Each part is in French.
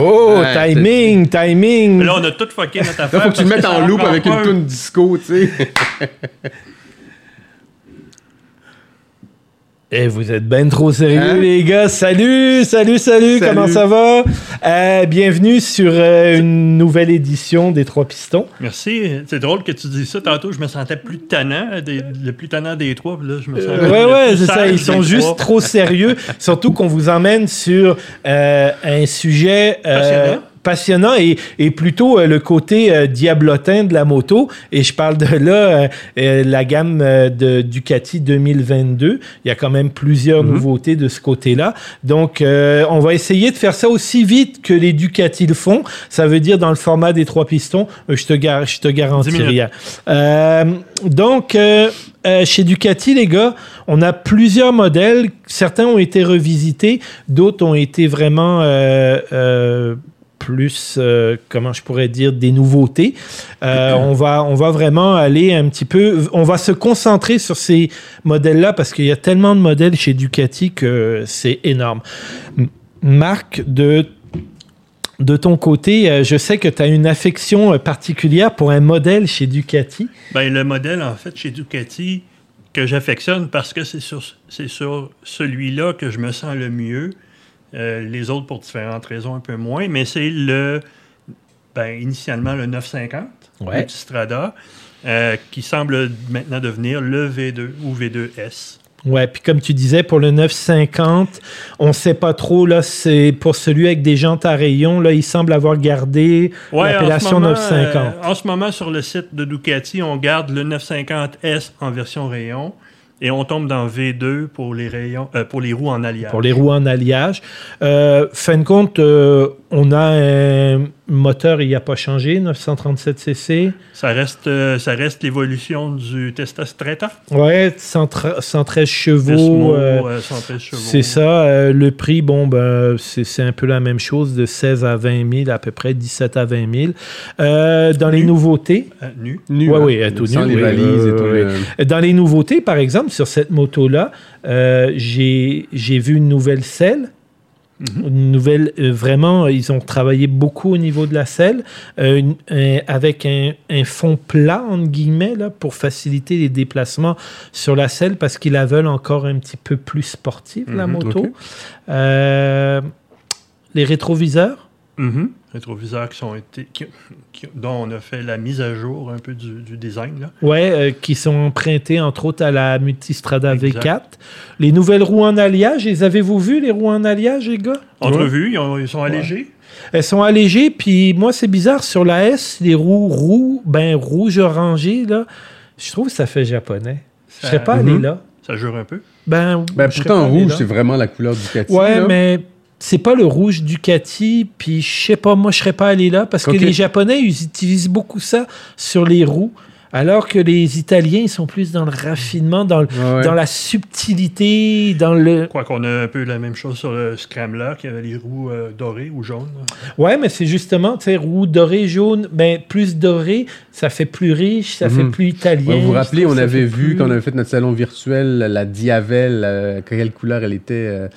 Oh, Ouais, timing, timing. Mais là, on a tout fucké notre Là, affaire. faut que tu le mettes en loop avec une un- tune disco, tu sais. Eh, vous êtes ben trop sérieux, Hein? les gars. Salut, salut, salut, Salut. comment ça va? Euh, bienvenue sur euh, une nouvelle édition des Trois Pistons. Merci. C'est drôle que tu dis ça. Tantôt, je me sentais plus tannant, des- le plus tannant des trois. Puis là, je me sens Euh, ouais, ouais, plus c'est ça. Ils sont juste trois. trop sérieux. Surtout qu'on vous emmène sur euh, un sujet euh, Passionnant. Passionnant et, et plutôt euh, le côté euh, diablotin de la moto. Et je parle de là, euh, euh, la gamme de Ducati 2022. Il y a quand même plusieurs nouveautés de ce côté-là. Donc, on va essayer de faire ça aussi vite que les Ducati le font. Ça veut dire dans le format des trois pistons. Je te, gar- je te garantis 10 minutes. rien. Donc, euh, chez Ducati, les gars, on a plusieurs modèles. Certains ont été revisités, d'autres ont été vraiment euh, euh, plus, euh, comment je pourrais dire, des nouveautés. Euh, on, va, on va vraiment aller un petit peu, on va se concentrer sur ces modèles-là parce qu'il y a tellement de modèles chez Ducati que c'est énorme. Marc, de de ton côté, euh, je sais que tu as une affection particulière pour un modèle chez Ducati. Ben, le modèle, en fait, chez Ducati, que j'affectionne parce que c'est sur, c'est sur celui-là que je me sens le mieux. Euh, les autres, pour différentes raisons, un peu moins. Mais c'est le, ben, initialement, le 950, Ouais. le petit Strada, euh, qui semble maintenant devenir le V2 ou V2S. Ouais, puis comme tu disais, pour le 950, on sait pas trop, là, c'est pour celui avec des jantes à rayons, là, il semble avoir gardé Ouais, l'appellation moment, 950. euh, en ce moment, sur le site de Ducati, on garde le 950S en version rayon et on tombe dans V2 pour les, rayons, euh, pour les roues en alliage. pour les roues en alliage. Euh, fin de compte, euh, on a un moteur, il n'a pas changé, 937cc. Ça reste, euh, ça reste l'évolution du Tesla Stretta. Ouais, 113 113 chevaux. Desmo, euh, euh, 113 chevaux. C'est ça. euh, le prix, bon, ben, c'est un peu la même chose, de 16 à 20 000, à peu près 17 à 20 000. Euh, dans les nouveautés, Euh, nu. Nu, Ouais, hein. oui, tout Sans nu, les oui, valises et oui, tout. oui, Dans les nouveautés, par exemple, sur cette moto-là, euh, j'ai vu une nouvelle selle. Une nouvelle, euh, vraiment, ils ont travaillé beaucoup au niveau de la selle, euh, une- un- avec un, un fond plat, entre guillemets, là, pour faciliter les déplacements sur la selle, parce qu'ils la veulent encore un petit peu plus sportive, la Mhm, moto. Euh, les rétroviseurs, Mhm. Rétroviseurs qui sont été, qui- qui- dont on a fait la mise à jour un peu du, du design. Là. Ouais, euh, qui sont empruntés entre autres à la Multistrada Exact. V4. Les nouvelles roues en alliage, les avez-vous vues, les roues en alliage, les gars? Entrevue, ils, ont- ils sont allégés. Elles sont allégées, puis moi, c'est bizarre, sur la S, les roues roux, ben rouge orangé, là, je trouve que ça fait japonais. Je Ça- serais pas allé Mhm. là. Ça jure un peu. Ben, Ben, pourtant, rouge, c'est vraiment la couleur du Ducati. Ouais, là. mais c'est pas le rouge Ducati, puis je sais pas, moi, je serais pas allé là, parce que les Japonais, ils utilisent beaucoup ça sur les roues, alors que les Italiens, ils sont plus dans le raffinement, dans, le- Ouais, ouais. dans la subtilité, dans le... Quoi qu'on a un peu la même chose sur le Scrambler, qui avait les roues euh, dorées ou jaunes. Ouais, mais c'est justement, tu sais, roux doré, jaune, ben, plus doré, ça fait plus riche, ça fait Mhm. plus italien. Ouais, vous vous rappelez, on avait vu plus- quand on avait fait notre salon virtuel, la Diavel, euh, quelle couleur elle était euh,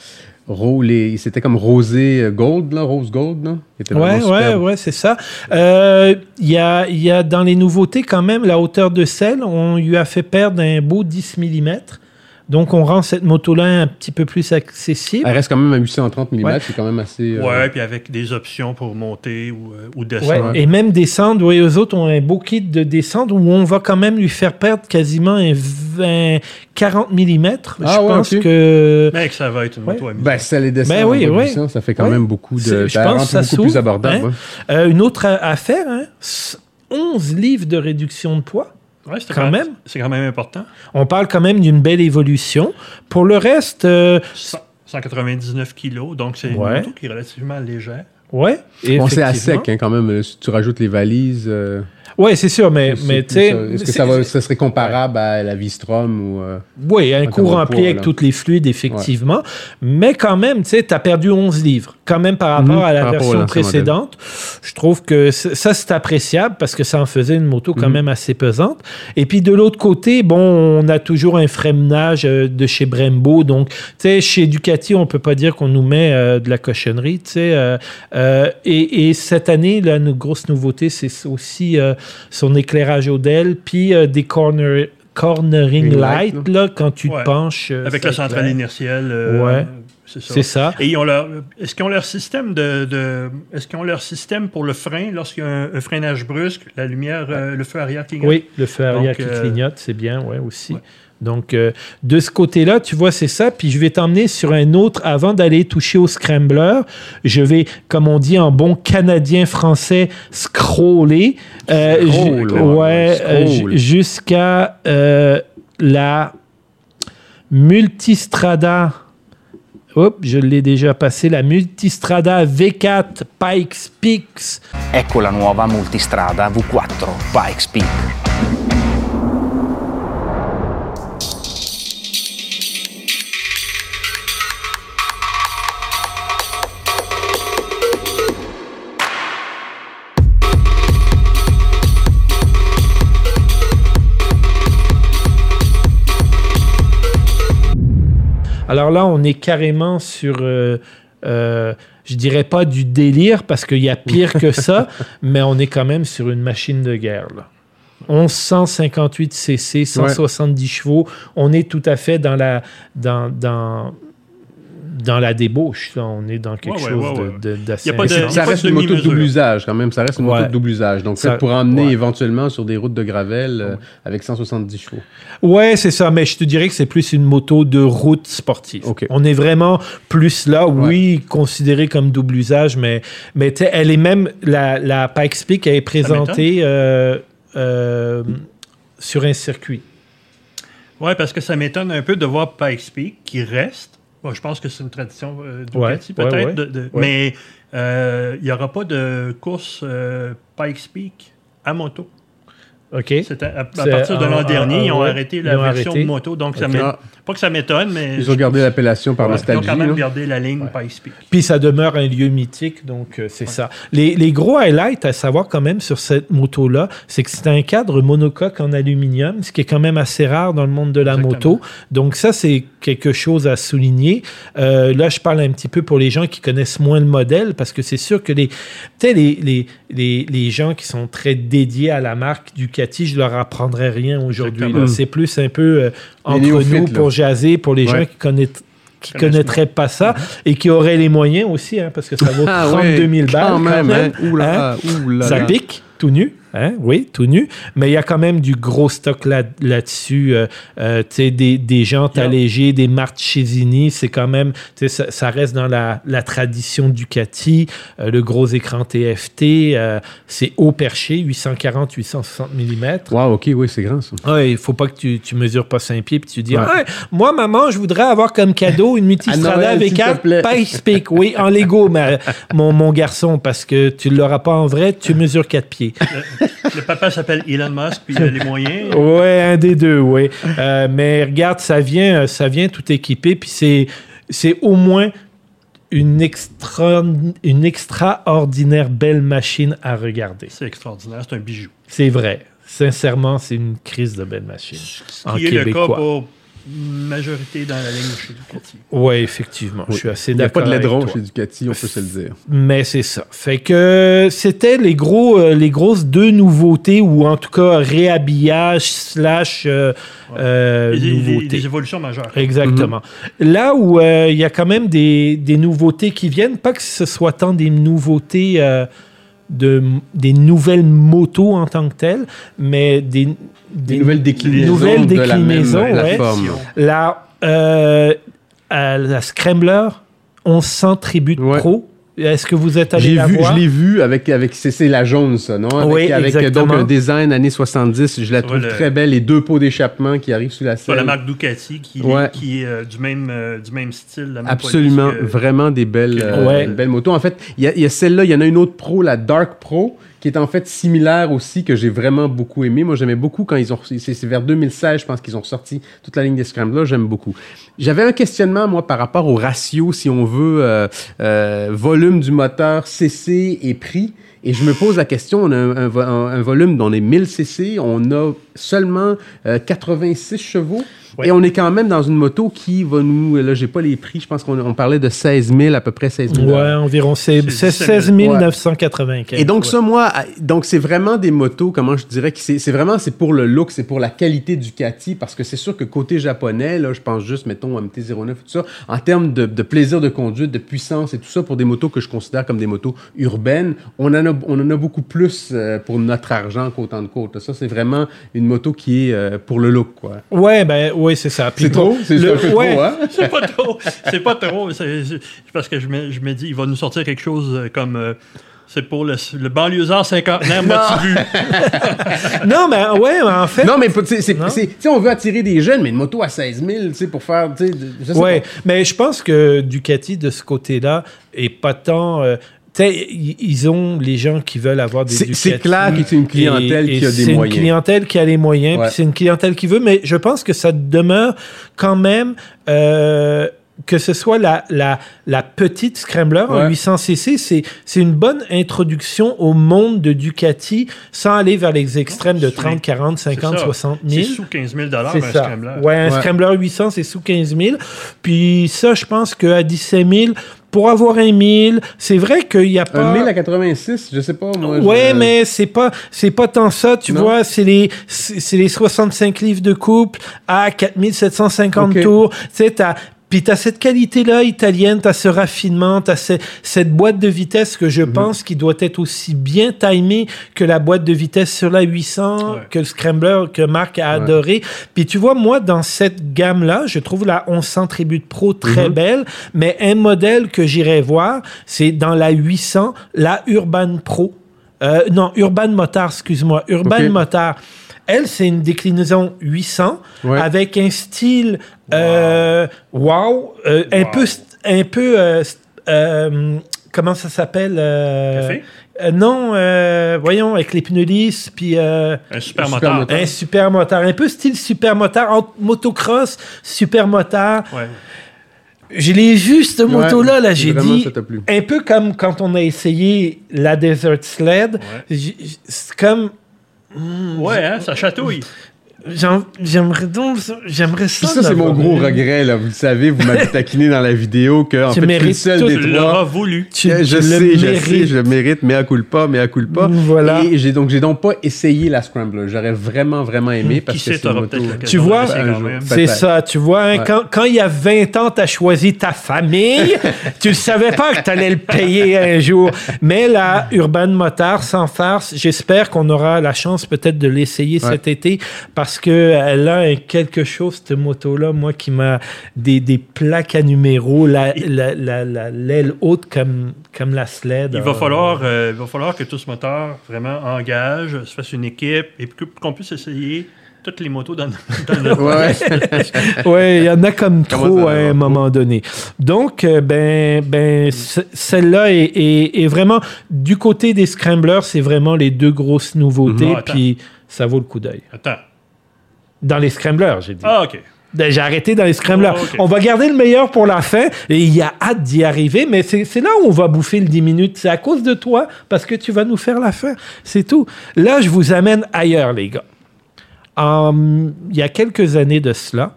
les- C'était comme rosé euh, gold, là, rose gold, là. Était Ouais, ouais, ouais, c'est ça. Euh, Il y, a, y a dans les nouveautés quand même la hauteur de selle. On lui a fait perdre un beau 10 mm. Donc on rend cette moto-là un petit peu plus accessible. Elle reste quand même à 830 mm, Ouais. c'est quand même assez. euh, Ouais, puis avec des options pour monter ou, euh, ou Ouais, descendre. Et même descendre, oui, eux autres ont un beau kit de descendre où on va quand même lui faire perdre quasiment un 20, 40 mm. Je Ah ouais, pense ok. que. Mais que ça va être une Ouais. moto amusante. Ben, si ça les descend Ben en oui, oui. 800, ça fait quand Ouais. même beaucoup de. Je pense que ça beaucoup plus abordable. hein. ouais. Euh, une autre affaire, hein, s- 11 livres de réduction de poids. Ouais, c'est quand même? C'est quand même important. On parle quand même d'une belle évolution. Pour le reste, euh, 100 199 kilos, donc c'est Ouais. une moto qui est relativement légère. ouais. Bon, c'est à sec hein, quand même. euh, Si tu rajoutes les valises. euh, Ouais, c'est sûr, mais, tu sais. Est-ce que ça, va, ça serait comparable à la V-Strom ou... euh, Oui, un de rempli poids, avec tous les fluides, effectivement. Mais quand même, tu sais, tu as perdu 11 livres. Quand même, par rapport Mhm, à la rapport version précédente. Je trouve que ça, c'est appréciable parce que ça en faisait une moto quand Mhm. même assez pesante. Et puis, de l'autre côté, bon, on a toujours un freinage euh, de chez Brembo. Donc, tu sais, chez Ducati, on peut pas dire qu'on nous met euh, de la cochonnerie, tu sais. euh, et, et cette année, la grosse nouveauté, c'est aussi euh, son éclairage Odell, puis euh, des corner, cornering Ring light, light, là, quand tu Ouais. te penches. euh, Avec la centrale inertielle. euh, Ouais. C'est ça. Et ils ont leur, est-ce qu'ils ont leur système de, de- est-ce qu'ils ont leur système pour le frein lorsqu'il y a un, un freinage brusque, la lumière, euh, le feu arrière clignote? Oui, le feu arrière Donc, qui euh, clignote, c'est bien, ouais, aussi. Ouais. Donc, euh, de ce côté-là, tu vois, c'est ça. Puis je vais t'emmener sur un autre, avant d'aller toucher au scrambler, je vais, comme on dit en bon canadien français, scroller. euh, Scroll, ju- ouais, euh, jusqu'à euh, la Multistrada. Hop, je l'ai déjà passé, la Multistrada V4 Pikes Peaks. Ecco la nuova multistrada V4 Pikes Peak. Alors là, on est carrément sur, euh, euh, je dirais pas du délire parce qu'il y a pire que ça, mais on est quand même sur une machine de guerre. Là. 1158 cc, 170 chevaux. On est tout à fait dans la, dans, dans, dans la débauche. là. On est dans quelque Ouais, chose ouais, de- ouais. de- d'assez Ça reste de une moto de double usage quand même. Ça reste une moto de double usage. Donc, Ça- pour emmener ouais. éventuellement sur des routes de gravel euh, avec 170 chevaux. Ouais, c'est ça, mais je te dirais que c'est plus une moto de route sportive. On est vraiment plus là, oui, considérée comme double usage, mais, mais tu sais, elle est même, la, la Pikes Peak, elle est présentée euh, euh, sur un circuit. Oui, parce que ça m'étonne un peu de voir Pikes Peak qui reste. Bon, je pense que c'est une tradition euh, Ducati, Ouais, peut-être. ouais. de- de- Ouais. Mais euh, il n'y aura pas de course euh, Pikes Peak à moto. OK? C'était à, partir de l'an dernier, ils ont ouais, arrêté la ont version arrêté. moto. Donc, ça Ok. m'é- Ah. pas que ça m'étonne, mais Ils ont gardé l'appellation par ils ont nostalgie. quand même là. gardé la ligne Peak. Puis ça demeure un lieu mythique, donc euh, c'est ça. Les, les gros highlights à savoir quand même sur cette moto-là, c'est que c'est un cadre monocoque en aluminium, ce qui est quand même assez rare dans le monde de la Exactement. moto. Donc ça, c'est quelque chose à souligner. Euh, là, je parle un petit peu pour les gens qui connaissent moins le modèle, parce que c'est sûr que les, les, les, les, les gens qui sont très dédiés à la marque Ducati, je leur apprendrai rien aujourd'hui. C'est plus un peu euh, entre nous là. pour jaser, pour les Ouais. gens qui connaissent qui connaîtraient pas ça et qui auraient les moyens aussi, hein, parce que ça vaut 32 000 balles. Quand même, hein. Hein? Ça pique, tout nu. Hein? Oui, tout nu. Mais il y a quand même du gros stock là- là-dessus. euh, euh, tu sais, des, des jantes Yeah. allégées, des Marchesini. C'est quand même, tu sais, ça, ça reste dans la, la tradition Ducati. Euh, le gros écran TFT, euh, c'est haut perché, 840-860 mm. Wow, ok, oui, c'est grand ça. Ouais, il faut pas que tu, tu mesures pas 5 pieds puis tu dis Ouais. Ah, moi maman je voudrais avoir comme cadeau une multistrada À Noël, s'il te V4 plaît. Pikes Peak oui en Lego mon, mon garçon parce que tu l'auras pas en vrai tu mesures 4 pieds Le papa s'appelle Elon Musk, puis il a les moyens. ouais un des deux oui Euh, mais regarde ça vient ça vient tout équipé puis c'est c'est au moins une extra une extraordinaire belle machine à regarder C'est extraordinaire, c'est un bijou. c'est vrai sincèrement c'est une crise de belle machine Ce En qui est le cas pour majorité dans la ligne chez Ducati. ouais effectivement je suis assez Il n'y a pas d'accord de toi. chez Ducati, on peut se le dire. Mais c'est ça. Fait que c'était les gros, euh, les grosses deux nouveautés ou en tout cas réhabillage slash euh, euh, Des, des- nouveautés. des évolutions majeures. Exactement. Là où euh, il y a quand même des, des nouveautés qui viennent, pas que ce soit tant des nouveautés euh, de des nouvelles motos en tant que telles, mais des, Des nouvelles déclinaisons. nouvelles de la même déclinaisons, ouais. La, euh, la Scrambler 1100 Tribute Ouais. Pro. Est-ce que vous êtes allé J'ai la vu, voir? je l'ai vu avec, avec c'est c'est la jaune, ça, non? Avec, Oui, avec exactement. donc un design années 70. Je la trouve le- très belle. Les deux pots d'échappement qui arrivent sous la Sur la selle. marque Ducati qui, Ouais. qui est euh, du, même, euh, du même style. La même Absolument, que- vraiment des belles, euh, Ouais. des belles motos. En fait, il y a, il y a celle-là, il y en a une autre pro, la Dark Pro, qui est en fait similaire aussi, que j'ai vraiment beaucoup aimé. Moi, j'aimais beaucoup quand ils ont... C'est vers 2016, je pense qu'ils ont sorti toute la ligne des Scramblers, j'aime beaucoup. J'avais un questionnement, moi, par rapport au ratio, si on veut, euh, euh, volume du moteur, CC et prix. Et je me pose la question, on a un, un vo- un- un volume dont on est 1000 cc, on a seulement euh, 86 chevaux? Ouais. Et on est quand même dans une moto qui va nous... Là, j'ai pas les prix, je pense qu'on on parlait de 16 000, à peu près 16 000. Ouais, environ. C'est C'est c'est 16 995. Et donc Ouais. ça, moi, donc c'est vraiment des motos, comment je dirais, que c'est c'est vraiment, c'est pour le look, c'est pour la qualité Ducati, parce que c'est sûr que côté japonais, là, je pense juste, mettons, MT-09 et tout ça, en termes de, de plaisir de conduite, de puissance et tout ça, pour des motos que je considère comme des motos urbaines, on en a, on en a beaucoup plus euh, pour notre argent qu'autant de côte. Ça, c'est vraiment une moto qui est euh, pour le look, quoi. Ouais, ben, ouais, c'est ça. C'est trop? C'est le- un peu ouais. trop, hein? C'est pas trop. C'est pas trop. C'est parce que je me, je me dis, il va nous sortir quelque chose euh, comme. euh, c'est pour le, le banlieusard cinquantenaire motivé. Non, mais ouais, mais en fait. Non, mais tu sais, c'est- on veut attirer des jeunes, mais une moto à 16 000, tu sais, pour faire, je sais Ouais, pas. mais je pense que Ducati, de ce côté-là, est pas tant. euh, sais, ils ont les gens qui veulent avoir des C'est- Ducati. c'est clair que c'est une clientèle Et- et qui a des C'est moyens. une clientèle qui a les moyens, Ouais. puis c'est une clientèle qui veut, mais je pense que ça demeure quand même. euh, que ce soit la, la, la petite Scrambler en Ouais. 800cc, c'est, c'est une bonne introduction au monde de Ducati sans aller vers les extrêmes de C'est- 30, 40, 50, C'est ça. 60 C'est 000. sous 15 000 un C'est ça. Scrambler. Ouais, un Ouais. Scrambler 800, c'est sous 15 000. Puis ça, je pense qu'à 17 000, pour avoir un 1000, c'est vrai qu'il n'y a pas... Un 1000 à 86, je sais pas, moi. Ouais, je- mais c'est pas c'est pas tant ça, tu Non. vois, c'est les c'est les 65 livres de couple à 4750 Ok. tours, tu sais t'as puis t'as cette qualité-là italienne, t'as ce raffinement, t'as ce- cette boîte de vitesse que je Mhm. pense qui doit être aussi bien timée que la boîte de vitesse sur la 800, Ouais. que le Scrambler que Marc a Ouais. adoré. Puis tu vois, moi, dans cette gamme-là, je trouve la 1100 Tribute Pro très Mhm. belle, mais un modèle que j'irais voir, c'est dans la 800, la Urban Pro. Euh, non, Urban Motard, excuse-moi. Urban Ok. Motard. Elle, c'est une déclinaison 800 Ouais. avec un style euh, wow, euh, un peu, un peu, euh, euh, comment ça s'appelle euh, Café? euh, Non, euh, voyons, avec les pneus lisses, puis euh, Un super Un moteur. moteur. un super motard, un peu style super motard, entre motocross, super motard. Ouais. Je l'ai vu, cette Ouais, moto-là, là, j'ai dit, un peu comme quand on a essayé la Desert Sled, c'est comme, Ouais, hein, ça chatouille. J'aimerais donc, ça- j'aimerais ça. Puis ça, c'est mon gros regret, là. Vous le savez, vous m'avez taquiné dans la vidéo que, en Tu fait, je suis le seul des Tu trois. l'auras voulu. Tu- je tu sais, le je sais, je le mérite, mais à culpa, mais à culpa. Voilà. Et j'ai donc, j'ai donc pas essayé la Scrambler. J'aurais vraiment, vraiment aimé parce Qui que c'est une moto. Tu vois. C'est ça, tu vois, hein, Ouais. quand, quand il y a 20 ans, tu as choisi ta famille, tu ne savais pas que tu allais le payer un jour. Mais la Urban Motard, sans farce, j'espère qu'on aura la chance peut-être de l'essayer Ouais. cet été parce qu'elle a quelque chose, cette moto-là, moi, qui m'a des, des plaques à numéros, la- la- la- la- l'aile haute comme, comme la sled. Il va, Ah, falloir, euh, il va falloir que tout ce moteur vraiment engage, se fasse une équipe et qu'on puisse essayer toutes les motos dans, dans notre Ouais, ouais. Ouais, il y en a comme trop ça à un moment donné. Donc, euh, ben, ben, ce- celle-là est, est- est vraiment du côté des scramblers, c'est vraiment les deux grosses nouveautés. Mhm. Ah. Puis ça vaut le coup d'œil. Attends. Dans les scramblers, j'ai dit. Ah, OK. Ben, J'ai arrêté dans les scramblers. Oh, ok. On va garder le meilleur pour la fin et il y a hâte d'y arriver, mais c'est là où on va bouffer le 10 minutes. C'est à cause de toi parce que tu vas nous faire la fin. C'est tout. Là, je vous amène ailleurs, les gars. En- il y a quelques années de cela,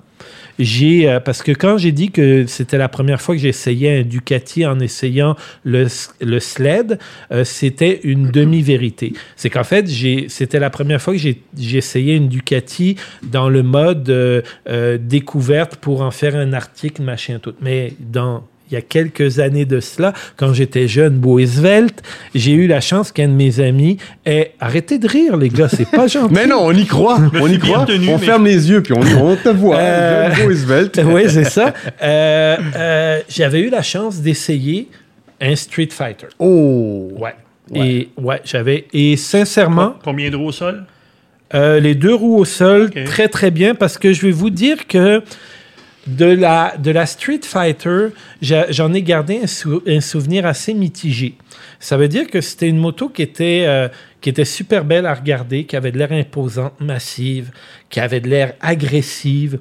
j'ai euh, parce que quand j'ai dit que c'était la première fois que j'essayais un Ducati en essayant le, le sled, euh, c'était une demi-vérité. C'est qu'en fait, j'ai c'était la première fois que j'ai essayé une Ducati dans le mode euh, découverte pour en faire un article, machin tout. Mais dans il y a quelques années de cela, quand j'étais jeune, beau et svelte, j'ai eu la chance qu'un de mes amis ait arrêtez de rire, les gars, c'est pas gentil. Mais non, on y croit. On y croit. tenu, on mais- ferme les yeux, puis on, on te voit. Euh, Jeune, beau et svelte. oui, c'est ça. Euh, euh, J'avais eu la chance d'essayer un Street Fighter. Oh! Ouais. Et ouais, j'avais. Et sincèrement, Combien de roues au sol? euh, les deux roues au sol, très très bien, parce que je vais vous dire que de la, de la Street Fighter, j'en ai gardé un, sou- un souvenir assez mitigé. Ça veut dire que c'était une moto qui était, euh, qui était super belle à regarder, qui avait de l'air imposante, massive, qui avait de l'air agressive,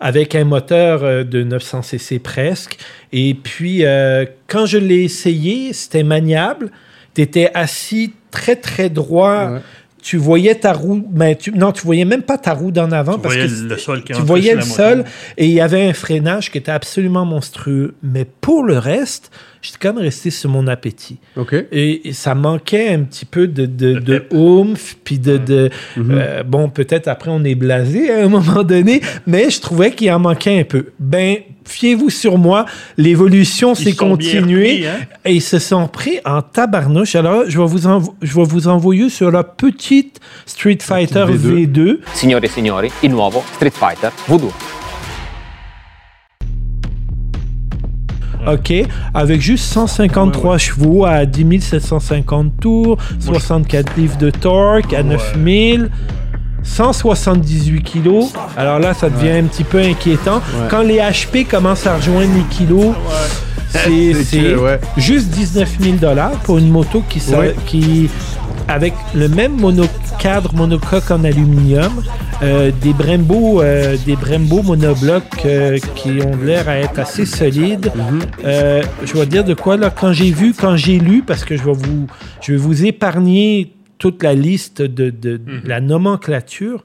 avec un moteur euh, de 900 cc presque. Et puis, euh, quand je l'ai essayé, c'était maniable. Tu étais assis très, très droit. Tu voyais ta roue, mais tu, non, tu voyais même pas ta roue d'en avant Tu parce voyais que le sol qui tu voyais le sol et il y avait un freinage qui était absolument monstrueux. Mais pour le reste, j'étais quand même resté sur mon appétit. OK. Et, et ça manquait un petit peu de, de, De oomph, puis de... de Mhm. euh, bon, peut-être après on est blasé à un moment donné, mais je trouvais qu'il en manquait un peu. Ben, fiez-vous sur moi, l'évolution s'est continuée repris, hein? et ils se sont pris en tabarnouche. Alors, je vais vous, envo- je vais vous envoyer sur la petite Street Fighter V2. V2. Signore e signori, il nuovo Street Fighter V2. OK, avec juste 153 chevaux à 10 750 tours, 64 livres de torque à 9000, 178 kilos. Alors là, ça devient un petit peu inquiétant. Quand les HP commencent à rejoindre les kilos, c'est C'est juste 19 000 dollars pour une moto qui, qui avec le même monocadre monocoque en aluminium, euh, des Brembo, euh, des Brembo monoblocs euh, qui ont l'air à être assez solides. Euh, je vais dire de quoi là quand j'ai vu, quand j'ai lu, parce que je vais vous, je vais vous épargner toute la liste de, de- de la nomenclature.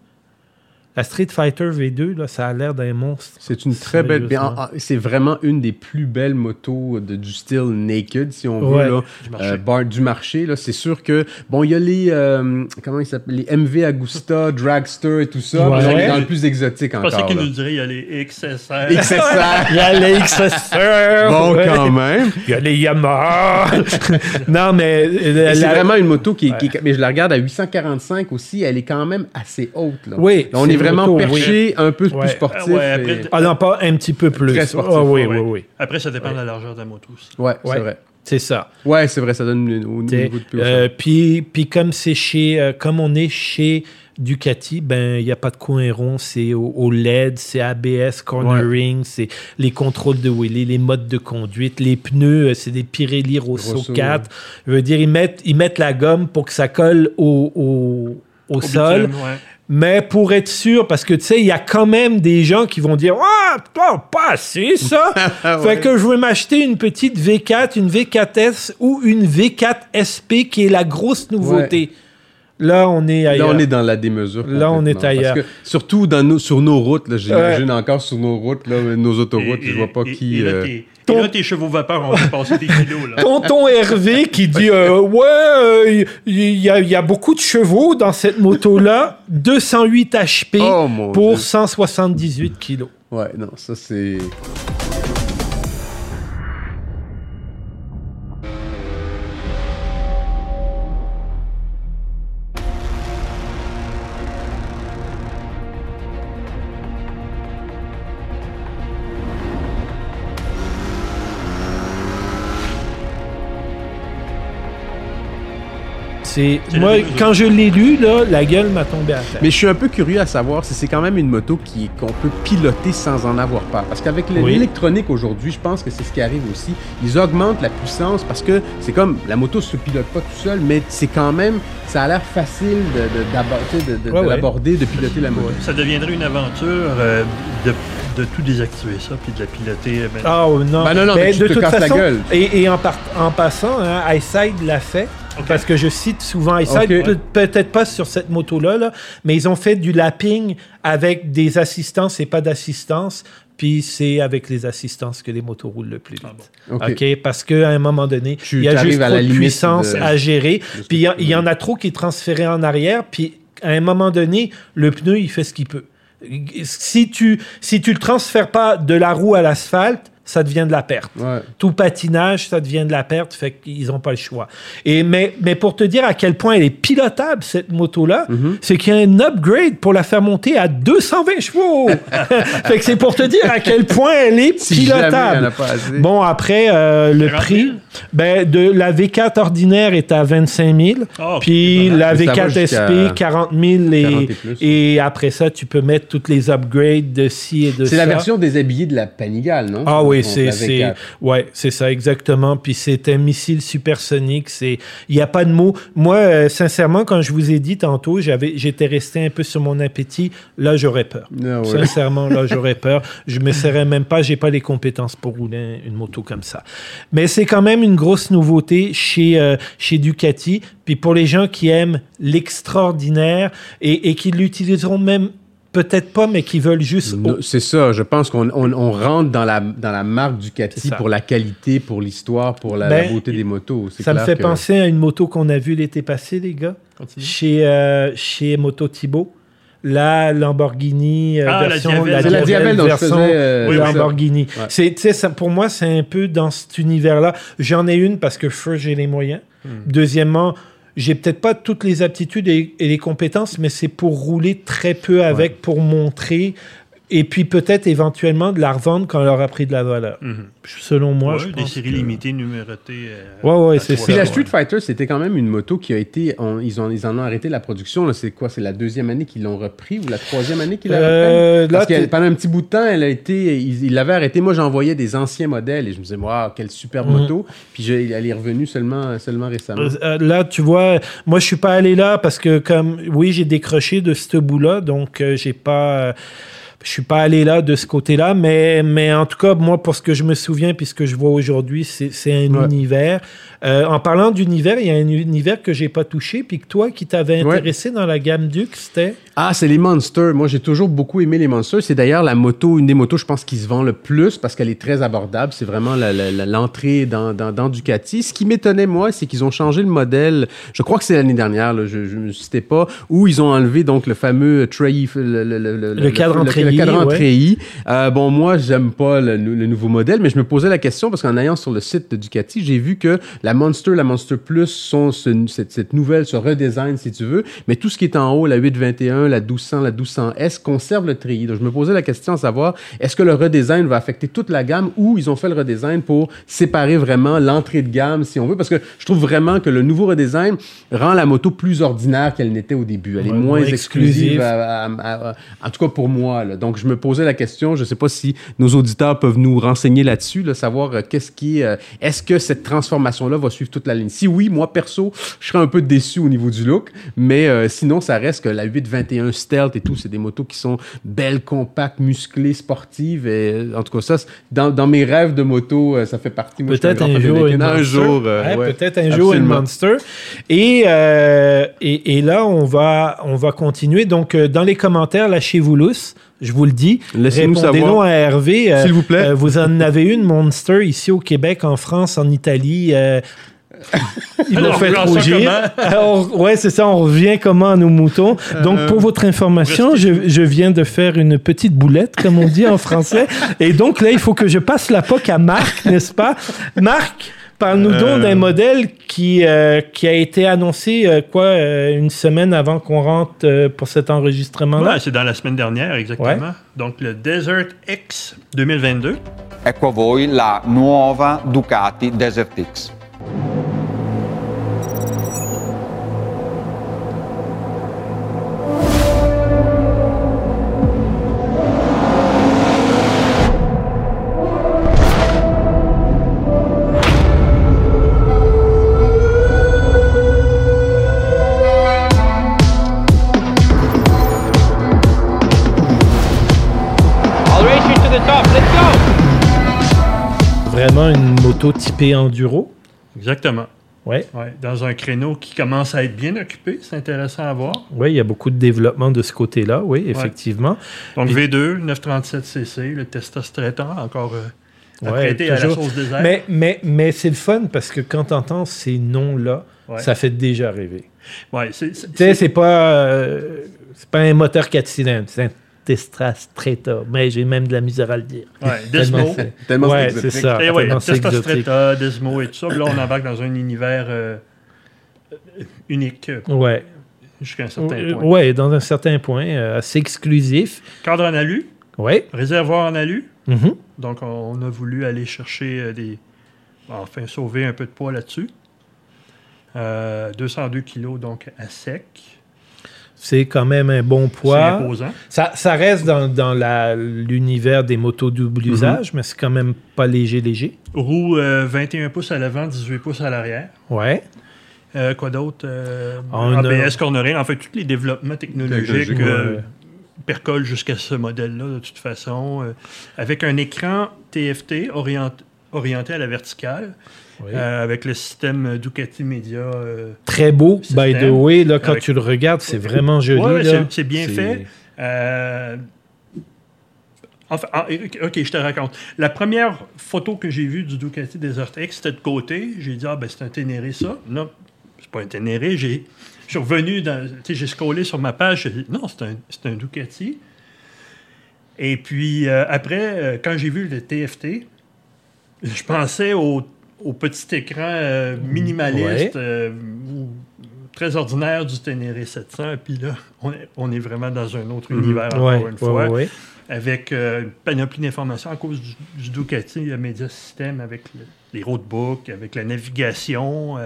La Street Fighter V2, là, ça a l'air d'un monstre. C'est une très belle. C'est vraiment une des plus belles motos de, du style naked, si on veut, là, du marché. euh, bar- du marché. Là, c'est sûr que bon, il y a les euh, comment ils s'appellent, les MV Agusta, Dragster et tout ça. Ouais. mais on est dans le plus exotique Je pensais encore. qu'il nous dirait il y a les XSR. XSR. Il y a les XSR. Bon, ouais. quand même. Il y a les Yamaha. non, mais. euh, C'est la- vraiment une moto qui, qui- mais je la regarde à 845 aussi, elle est quand même assez haute. Là. Oui, on est vraiment perché, un peu Ouais. plus sportif. Ah ouais, après, et- Ah non, pas un petit peu plus. Très sportif, Ah oui, Ouais. oui, oui. Après, ça dépend de la largeur de la moto aussi. Ouais, Ouais. c'est vrai. C'est ça. Ouais, c'est vrai, ça donne une- au niveau de plus. euh, puis, puis comme c'est chez, euh, comme on est chez Ducati, ben il y a pas de coin rond, c'est au, au LED, c'est ABS, cornering, c'est les contrôles de wheelie, les modes de conduite, les pneus, euh, c'est des Pirelli Rosso, Rosso, 4. Je veux dire, ils mettent, ils mettent la gomme pour que ça colle au, au, au Au sol. bitume, ouais. Mais pour être sûr, parce que tu sais, il y a quand même des gens qui vont dire Ah, toi, pas assez ça. Ah Fait que je vais m'acheter une petite V4, une V4S ou une V4 SP qui est la grosse nouveauté. Là, on est Là, ailleurs. on est dans la démesure. Là, on est ailleurs. Parce que, surtout dans nos, sur nos routes, là, j'imagine encore sur nos routes, là, nos autoroutes, Et- je vois pas et- qui. Et, là, euh, tes, et là, tes chevaux vapeur ont dépassé tes kilos. Là. Tonton Hervé qui dit euh, Ouais, euh, il y, a- il y a beaucoup de chevaux dans cette moto-là. 208 HP Oh, pour Dieu. 178 kilos. Ouais, non, ça c'est. C'est moi quand je l'ai lu là, la gueule m'a tombé à terre. Mais je suis un peu curieux à savoir si c'est quand même une moto qui qu'on peut piloter sans en avoir peur. Parce qu'avec Oui. l'électronique aujourd'hui, je pense que c'est ce qui arrive aussi. Ils augmentent la puissance parce que c'est comme la moto se pilote pas tout seul, mais c'est quand même ça a l'air facile de, de, d'abo- tu sais, de, de- Ouais, de ouais. l'aborder, de piloter la moto. Ça deviendrait une aventure euh, de, de tout désactiver ça puis de la piloter. euh, ben, Ah oh, non. Ben non, non, Ben, mais tu de te toute casses la façon, gueule. Et, et en, passant, hein, iSide l'a fait. Parce que je cite souvent iSide, Ok. peut- peut-être pas sur cette moto-là, là, mais ils ont fait du lapping avec des assistances et pas d'assistance. Puis c'est avec les assistances que les motos roulent le plus vite. Ok. OK? Parce qu'à un moment donné, il y a juste trop la de puissance de- à gérer. Puis il y en a trop qui est transféré en arrière. Puis à un moment donné, le pneu, il fait ce qu'il peut. Si tu, si tu le transfères pas de la roue à l'asphalte, ça devient de la perte. Ouais. Tout patinage, ça devient de la perte, fait qu'ils n'ont pas le choix. Et mais, mais pour te dire à quel point elle est pilotable, cette moto-là, Mm-hmm. c'est qu'il y a un upgrade pour la faire monter à 220 chevaux. fait que c'est pour te dire à quel point elle est Si jamais il y en pilotable. a pas assez. Bon, après, euh, le prix. Ben, de, la V4 ordinaire est à 25 000. Ah, puis la Ça va V4 jusqu'à SP, 40 000. Et, 40 et plus. et après ça, tu peux mettre toutes les upgrades de ci et de ça. C'est la version déshabillée de la Panigale, non? Ah oui, c'est la c'est V4. ouais, c'est ça exactement. Puis c'est un missile supersonique. C'est il y a pas de mots. Moi, euh, sincèrement, quand je vous ai dit tantôt, j'avais j'étais resté un peu sur mon appétit. Là, j'aurais peur. Ah ouais. Sincèrement, là, j'aurais peur. Je me serais même pas. J'ai pas les compétences pour rouler une moto comme ça. Mais c'est quand même une grosse nouveauté chez euh, chez Ducati. Puis pour les gens qui aiment l'extraordinaire et, et qui l'utiliseront même peut-être pas, mais qui veulent juste No- C'est ça, je pense qu'on on, on rentre dans la, dans la marque Ducati pour la qualité, pour l'histoire, pour la, Ben, la beauté des motos. Ça me fait que- penser à une moto qu'on a vue l'été passé, les gars, Continue. chez, euh, chez Moto Thibaut. La Lamborghini euh, Ah, la version, Diavel. La Diavel version faisais, euh, Oui. Lamborghini. Ouais. C'est, ça- pour moi, c'est un peu dans cet univers-là. J'en ai une parce que first, j'ai les moyens. Hmm. Deuxièmement, j'ai peut-être pas toutes les aptitudes et, et les compétences, mais c'est pour rouler très peu avec, pour montrer, et puis peut-être éventuellement de la revendre quand elle aura pris de la valeur. Mhm. Selon moi, Ouais, je des pense séries que- limitées numérotées. euh, Ouais, ouais, c'est ça. Puis la. Street Fighter, c'était quand même une moto qui a été. on- ils, ont, ils en ont arrêté la production. C'est quoi C'est la deuxième année qu'ils l'ont repris ou la troisième année qu'ils l'ont Euh, repris là, Parce que pendant un petit bout de temps, elle a été. Ils l'avaient arrêté. Moi, j'envoyais des anciens modèles et je me disais, waouh, quelle super Mhm. moto. Puis je- elle est revenue seulement, seulement récemment. Euh, euh, là, tu vois, moi, je suis pas allé là parce que, comme, oui, j'ai décroché de ce bout-là, donc euh, j'ai pas. Je suis pas allé là de ce côté-là, mais, mais en tout cas, moi, pour ce que je me souviens puis ce que je vois aujourd'hui, c'est un Ouais. univers. Euh, en parlant d'univers, il y a un univers que j'ai pas touché, puis que toi, qui t'avais Ouais. intéressé dans la gamme Duke, c'était? Ah, c'est les Monsters. Moi, j'ai toujours beaucoup aimé les Monsters. C'est d'ailleurs la moto, une des motos, je pense, qui se vend le plus parce qu'elle est très abordable. C'est vraiment l'entrée dans, dans, dans Ducati. Ce qui m'étonnait, moi, c'est qu'ils ont changé le modèle. Je crois que c'est l'année dernière, là, je ne me citais pas, où ils ont enlevé donc le fameux treillis, le, le, le, Le treillis, cadran ouais. treillis. Euh, bon, moi, j'aime pas le, nou- le nouveau modèle, mais je me posais la question parce qu'en allant sur le site de Ducati, j'ai vu que la Monster, la Monster Plus sont ce- cette, cette nouvelle, ce redesign, si tu veux, mais tout ce qui est en haut, la 821, la 1200, la 1200S, conserve le treillis. Donc, je me posais la question à savoir, est-ce que le redesign va affecter toute la gamme ou ils ont fait le redesign pour séparer vraiment l'entrée de gamme, si on veut? Parce que je trouve vraiment que le nouveau redesign rend la moto plus ordinaire qu'elle n'était au début. Elle est Ouais, moins moins exclusive, exclusive. à- à- à- en tout cas pour moi. là. Donc, je me posais la question, je ne sais pas si nos auditeurs peuvent nous renseigner là-dessus, là, savoir euh, qu'est-ce qui est... euh, Est-ce que cette transformation-là va suivre toute la ligne? Si oui, moi, perso, je serais un peu déçu au niveau du look, mais euh, sinon, ça reste que la 821 Stealth et tout, c'est des motos qui sont belles, compactes, musclées, sportives. Et, euh, en tout cas, ça, dans, dans mes rêves de moto, euh, ça fait partie. Peut-être un jour une Un Monster. jour, euh, Ouais, ouais. peut-être un jour une. Monster. Et, euh, et, et là, on va, on va continuer. Donc, euh, dans les commentaires, lâchez-vous lousse. Je vous le dis. Laissez-nous Répondez-nous savoir. à Hervé. euh, S'il vous plaît. euh, vous en avez une Monster ici au Québec, en France, en Italie. euh, il prend ça rougir. Alors, ouais, c'est ça. On revient comment à nos moutons. Donc, pour votre information, je, je viens de faire une petite boulette, comme on dit en français. Et donc, là, il faut que je passe la POC à Marc, n'est-ce pas? Marc, parle-nous donc d'un modèle qui, euh, qui a été annoncé, euh, quoi, euh, une semaine avant qu'on rentre euh, pour cet enregistrement-là? Ouais, c'est dans la semaine dernière, exactement. Ouais. Donc, le Desert X 2022. Ecco a voi la nuova Ducati Desert X. moto typée enduro. Exactement. Ouais. Ouais, dans un créneau qui commence à être bien occupé. C'est intéressant à voir. Oui, il y a beaucoup de développement de ce côté-là, oui, effectivement. Donc, Puis- V2, 937cc, le testostrétant, encore euh, Ouais, à la sauce désert. Mais, mais, mais c'est le fun parce que quand tu entends ces noms-là, ça fait déjà rêver. Ouais, c'est- Tu sais, c'est pas, euh, c'est pas un moteur 4 cylindres, c'est un Testra Stretta. Mais j'ai même de la misère à le dire. ouais, Desmo. c'est- Tellement ouais, c'est ça. Et ouais. Testostretta, Desmo et tout ça. Là, on embarque dans un univers euh, unique euh, Ouais. jusqu'à un certain Euh, point. Ouais, dans un certain point, euh, assez exclusif. Cadre en alu, Ouais. réservoir en alu. Mhm. Donc, on a voulu aller chercher euh, des, enfin sauver un peu de poids là-dessus. Euh, 202 kilos donc à sec. C'est quand même un bon C'est poids. imposant. Ça, ça reste dans, dans la- l'univers des motos double usage, mais c'est quand même pas léger, léger. Roue euh, 21 pouces à l'avant, 18 pouces à l'arrière. Ouais. Euh, quoi d'autre? Euh, ABS cornerine. En fait, tous les développements technologiques Technologique, euh, ouais. percolent jusqu'à ce modèle-là, de toute façon. euh, avec un écran TFT orient- orienté à la verticale, Oui. euh, avec le système Ducati Media. euh, Très beau, by the Système. way. Là, quand Avec- tu le regardes, c'est vraiment joli. ouais, c'est- bien fait. Euh, Enfin, ah, ok, je te raconte. La première photo que j'ai vue du Ducati Desert X, c'était de côté. J'ai dit, ah, ben, c'est un Ténéré, ça. Non, c'est pas un Ténéré. J'ai, je suis revenu, dans, j'ai scrollé sur ma page. J'ai dit, non, c'est un, c'est un Ducati. Et puis, euh, après, euh, quand j'ai vu le TFT, je pensais au, au petit écran euh, minimaliste Ouais. euh, ou très ordinaire du Ténéré 700. Puis là, on est, on est vraiment dans un autre univers, encore Ouais, une fois ouais. avec euh, une panoplie d'informations à cause du, du Ducati le Media System, avec le- les roadbooks, avec la navigation,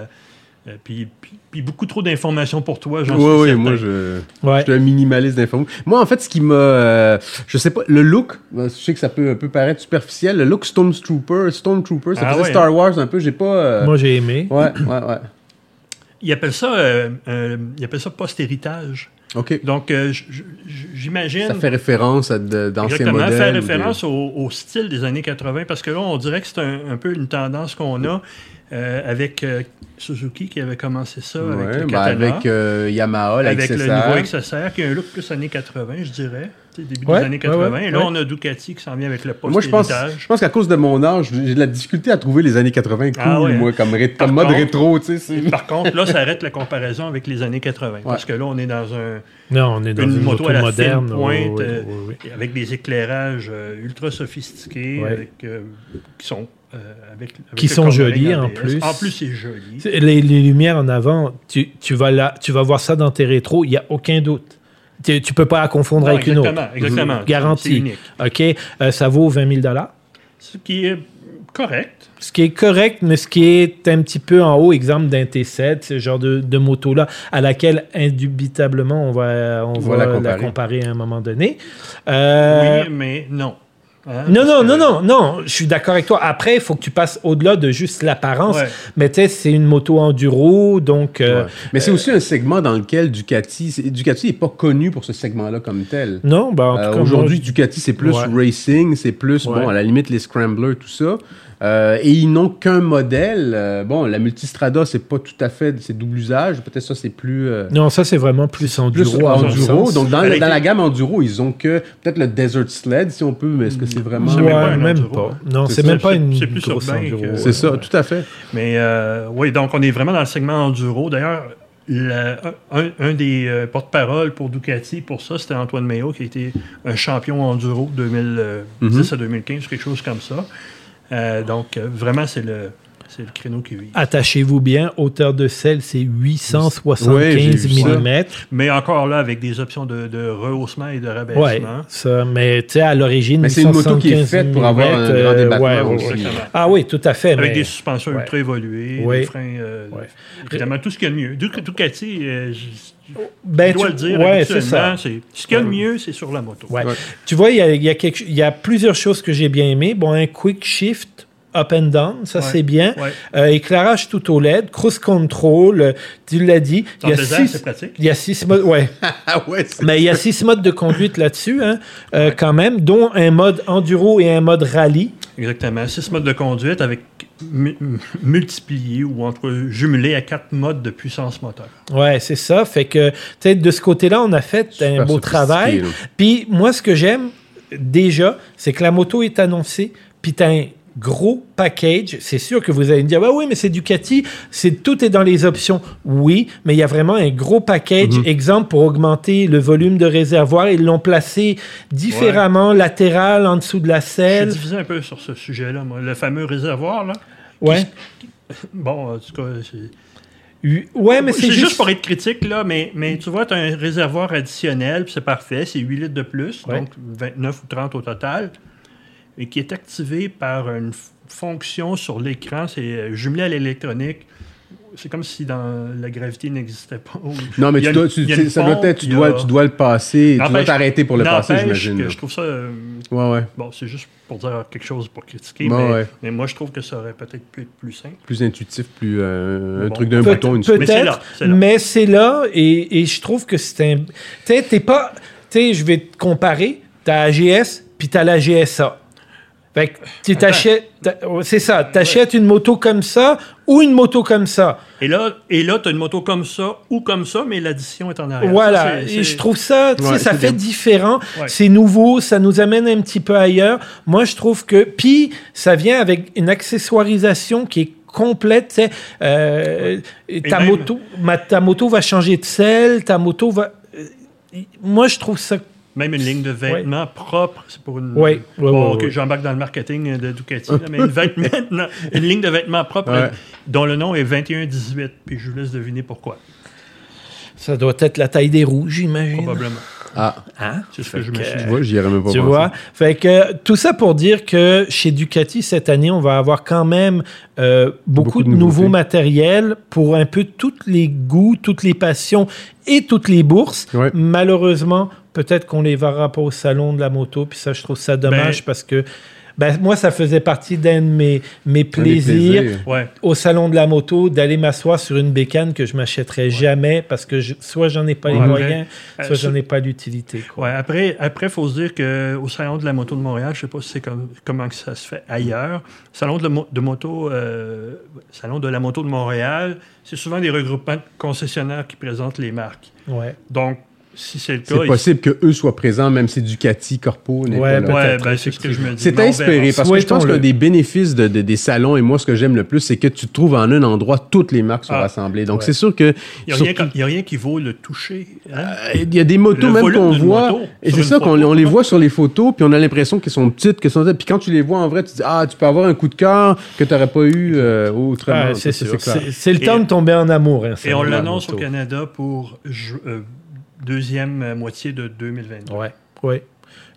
euh, puis, puis- puis beaucoup trop d'informations pour toi, j'en Oui, suis oui, moi, je, Ouais. je suis un minimaliste d'infos. Moi, en fait, ce qui m'a. euh, je sais pas, le look, euh, je sais que ça peut, peut paraître superficiel, le look Stormtrooper, Stormtrooper, ça Ah faisait ouais, Star Wars un peu, j'ai pas. euh, Moi, j'ai aimé. Ouais, ouais, ouais. Ils appellent ça, euh, euh, ils appellent ça post-héritage. OK. Donc, euh, j'imagine... Ça fait référence à d'anciens Exactement, modèles. ou des- référence au, au style des années 80, parce que là, on dirait que c'est un, un peu une tendance qu'on a euh, avec euh, Suzuki qui avait commencé ça avec le ben, avec euh, Yamaha, avec le nouveau XSR qui a un look plus années 80, je dirais. Début Ouais, des années ouais, 80. ouais, et là, ouais. on a Ducati qui s'en vient avec le post Moi, je pense, je pense qu'à cause de mon âge, j'ai de la difficulté à trouver les années 80 cool, Ah ouais. moi, comme, ré- Par comme mode contre- rétro, tu sais. c'est- Par contre, là, ça arrête la comparaison avec les années 80. Parce que là, on est dans un, Non, on est dans une, une, moto moto à la moderne. fine pointe, oui, oui, oui, oui. avec des éclairages euh, ultra sophistiqués, Ouais. avec, euh, qui sont euh, avec, avec Qui sont jolis, en plus. En plus, c'est joli. Les, les lumières en avant, tu, tu vas là, tu vas voir ça dans tes rétros, il n'y a aucun doute. Tu, tu peux pas la confondre Non, avec une autre. exactement, exactement. Garanti. C'est unique. OK? Euh, ça vaut 20 000 Ce qui est correct. Ce qui est correct, mais ce qui est un petit peu en haut, exemple d'un T7, ce genre de, de moto-là, à laquelle indubitablement on va, on va va la la, comparer. comparer. à un moment donné. Euh, Oui, mais non. Hein, Non, non, que- non, non, non, je suis d'accord avec toi. Après, il faut que tu passes au-delà de juste l'apparence. Ouais. Mais tu sais, c'est une moto enduro, donc... euh, Ouais. Mais c'est aussi un segment dans lequel Ducati, c'est- Ducati n'est pas connu pour ce segment-là comme tel. Non, ben, en tout Euh, cas, Aujourd'hui, moi, Ducati, c'est plus Ouais. racing, c'est plus, bon, à la limite, les scramblers, tout ça. Euh, et ils n'ont qu'un modèle. Euh, bon, la Multistrada, c'est pas tout à fait, c'est double usage. Peut-être ça, c'est plus, euh, Non, ça, c'est vraiment plus enduro. plus enduro. Donc, dans, la gamme enduro, ils ont que peut-être le Desert Sled, si on peut, mais est-ce que c'est vraiment. C'est Ouais, même pas un même enduro, pas. Non, C'est même pas une c'est plus grosse enduro. C'est ça, tout à fait. Mais euh, oui, donc on est vraiment dans le segment enduro. D'ailleurs, la- un, un des euh, porte-parole pour Ducati, pour ça, c'était Antoine Mayo, qui a été un champion enduro 2010 à 2015, quelque chose comme ça. Euh, donc, euh, vraiment, c'est le, c'est le créneau qui vit. Attachez-vous bien, hauteur de selle, c'est Ouais, 875 j'ai vu ça. mm. Mais encore là, avec des options de, de rehaussement et de rabaissement. Ouais, ça, mais tu sais, à l'origine, Mais c'est une moto qui est 875 faite pour avoir un grand débattement ouais, ouais, aussi. ouais. Exactement. Ah oui, tout à fait. Avec mais- des suspensions ouais. ultra évoluées, Ouais. des freins. euh, Ouais. Évidemment, tout ce qu'il y a de mieux. Duc- Ducati, euh, je, Ben, je dois tu- le dire, ouais, c'est ça. c'est ce qu'il y a de mieux, c'est sur la moto. Ouais. Ouais. Tu vois, il y a, il y a quelque- il y a plusieurs choses que j'ai bien aimées. Bon, un quick shift up and down, ça Ouais. c'est bien. Ouais. Euh, éclairage tout au LED, cruise control, euh, tu l'as dit. Dans il y a désert, six, c'est pratique. il y a six modes, ouais. Ah Mais il y a six modes de conduite là-dessus, hein, euh, quand même, dont un mode enduro et un mode rallye. Exactement. Six modes de conduite avec mu- multipliés ou en tout cas jumelés à quatre modes de puissance moteur. Ouais, c'est ça. Fait que, tu sais, de ce côté-là, on a fait un beau travail. là. Puis moi, ce que j'aime déjà, c'est que la moto est annoncée, puis tu as un gros package. C'est sûr que vous allez me dire, bah oui, mais c'est Ducati, c'est tout est dans les options. Oui, mais il y a vraiment un gros package. Mhm. Exemple, pour augmenter le volume de réservoir, ils l'ont placé différemment, latéral, en dessous de la Je suis selle. divisé un peu sur ce sujet-là, moi. Le fameux réservoir, là. Ouais. Bon, en tout cas, c'est... Ouais, mais c'est juste... juste... pour être critique, là, mais, mais tu vois, tu as un réservoir additionnel, c'est parfait, c'est 8 litres de plus, Ouais. donc 29 ou 30 au total, et qui est activé par une fonction sur l'écran, c'est euh, jumelé à l'électronique. C'est comme si dans la gravité n'existait pas. Non, mais tu dois, tu, ça doit être, tu dois, a- tu dois le passer, tu dois t'arrêter pour le passer, j'imagine. Je trouve ça. euh, Ouais, ouais. Bon, c'est juste pour dire quelque chose pour critiquer, Ouais, mais, ouais. mais moi, je trouve que ça aurait peut-être pu être plus simple. Plus intuitif, plus euh, un Bon. truc d'un bouton, une Peut-être, Mais c'est là, et je trouve que c'est un. Tu sais, t'es pas. Tu sais, je vais te comparer. T'as AGS, puis t'as la GSA. Fait que tu t'achètes. t'as- C'est ça. T'achètes une moto comme ça ou une moto comme ça. Et là, et là tu as une moto comme ça ou comme ça, mais l'addition est en arrière. Voilà, Ça, c'est- et c'est- je trouve ça, Ouais, ça fait bien. différent, Ouais. c'est nouveau, ça nous amène un petit peu ailleurs. Moi, je trouve que, puis ça vient avec une accessoirisation qui est complète. euh, ta même- moto, ma- ta moto va changer de selle, ta moto va. euh, Moi, je trouve ça. Même une ligne de vêtements propre, c'est pour une. Ouais, ouais, bon, ouais, ouais. j'embarque dans le marketing de Ducati, là, mais une, vêtement- une ligne de vêtements propre Ouais. dont le nom est 2118, puis je vous laisse deviner pourquoi, Ça doit être la taille des roues, j'imagine. probablement. Ah, Hein? C'est ce que Fait je me que- suis dit. tu vois, j'y même pas Tu pensé. vois? Fait que tout ça pour dire que chez Ducati, cette année, on va avoir quand même euh, beaucoup, Beaucoup de de, nouveaux matériels pour un peu tous les goûts, toutes les passions et toutes les bourses. Ouais. Malheureusement, peut-être qu'on les verra pas au salon de la moto, puis ça, je trouve ça dommage Ben- parce que ben, moi, ça faisait partie d'un de mes, mes plaisirs plaisirs. Ouais. au salon de la moto d'aller m'asseoir sur une bécane que je m'achèterais jamais parce que je- soit j'en ai pas les moyens, Euh, soit sur- j'en ai pas l'utilité. après, après, faut se dire qu'au Salon de la moto de Montréal, je sais pas si c'est comme, comment que ça se fait ailleurs. Salon de, la mo- de moto, euh, Salon de la moto de Montréal, c'est souvent des regroupements de concessionnaires qui présentent les marques. Ouais. Donc, si c'est le cas, C'est ils- possible qu'eux soient présents, même si Ducati, Corpo n'est Ouais, pas là. Ouais, peut-être, ben, c'est ce que je me dis. C'est inspiré parce que je pense qu'un des bénéfices de, de- des salons, et moi, ce que j'aime le plus, c'est que tu trouves en un endroit toutes les marques sont Ah. rassemblées. Donc, Ouais. c'est sûr que. Il n'y a, rien qui- il y a rien qui vaut le toucher. hein? Il y a des motos Le même qu'on voit. et c'est ça qu'on les voit sur les photos, puis on a l'impression qu'elles sont petites, qu'elles sont. Puis quand tu les vois en vrai, tu dis Ah, tu peux avoir un coup de cœur que tu n'aurais pas eu euh, autrement. Ah, c'est le temps de tomber en amour. hein, Et on l'annonce au. Canada pour euh, deuxième euh, moitié de 2022. Ouais, ouais.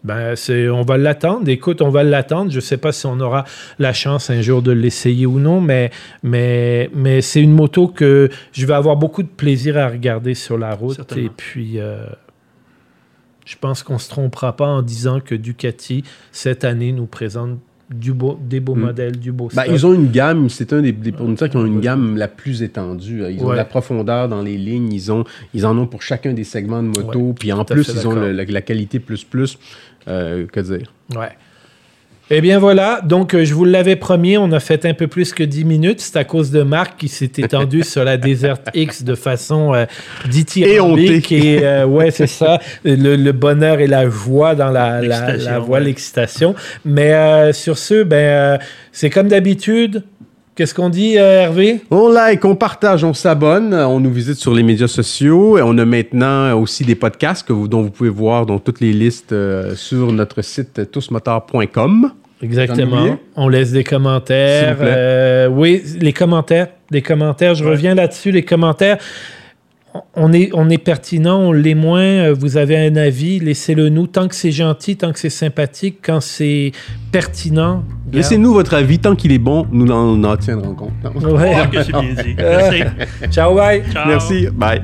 Ben, c'est, on va l'attendre. Écoute, on va l'attendre. Je ne sais pas si on aura la chance un jour de l'essayer ou non, mais, mais, mais c'est une moto que je vais avoir beaucoup de plaisir à regarder sur la route. Et puis, euh, je pense qu'on ne se trompera pas en disant que Ducati, cette année, nous présente du beau, des beaux Mm. modèles, du beau Ben, ils ont une gamme, c'est un des, des fournisseurs qui ont une gamme la plus étendue. Ils ont Ouais. de la profondeur dans les lignes, ils, ont, ils en ont pour chacun des segments de moto, Ouais, puis en plus, ils ont d'accord. le- la, la qualité plus plus. Euh, que dire? Ouais. Eh bien voilà, donc euh, je vous l'avais promis, on a fait un peu plus que 10 minutes. C'est à cause de Marc qui s'est étendu sur la Desert X de façon euh, dithyrambique. Éhontée. Et euh, ouais, c'est ça, le, le bonheur et la joie dans la, la, la voix, ouais. l'excitation. Mais euh, sur ce, ben, euh, c'est comme d'habitude. Qu'est-ce qu'on dit, euh, Hervé? On like, on partage, on s'abonne, on nous visite sur les médias sociaux et on a maintenant aussi des podcasts que vous, dont vous pouvez voir dans toutes les listes euh, sur notre site ai Exactement. On laisse des commentaires. S'il vous plaît. Euh, oui, les commentaires. Les commentaires. Je Ouais. reviens là-dessus. Les commentaires. On est, on est pertinent, on l'est moins. Euh, Vous avez un avis, laissez-le nous. Tant que c'est gentil, tant que c'est sympathique, quand c'est pertinent. Laissez-nous votre avis, tant qu'il est bon, nous en, en tiendrons compte. Ouais. Que c'est bien dit. Merci. Ciao, bye. Ciao. Merci, bye.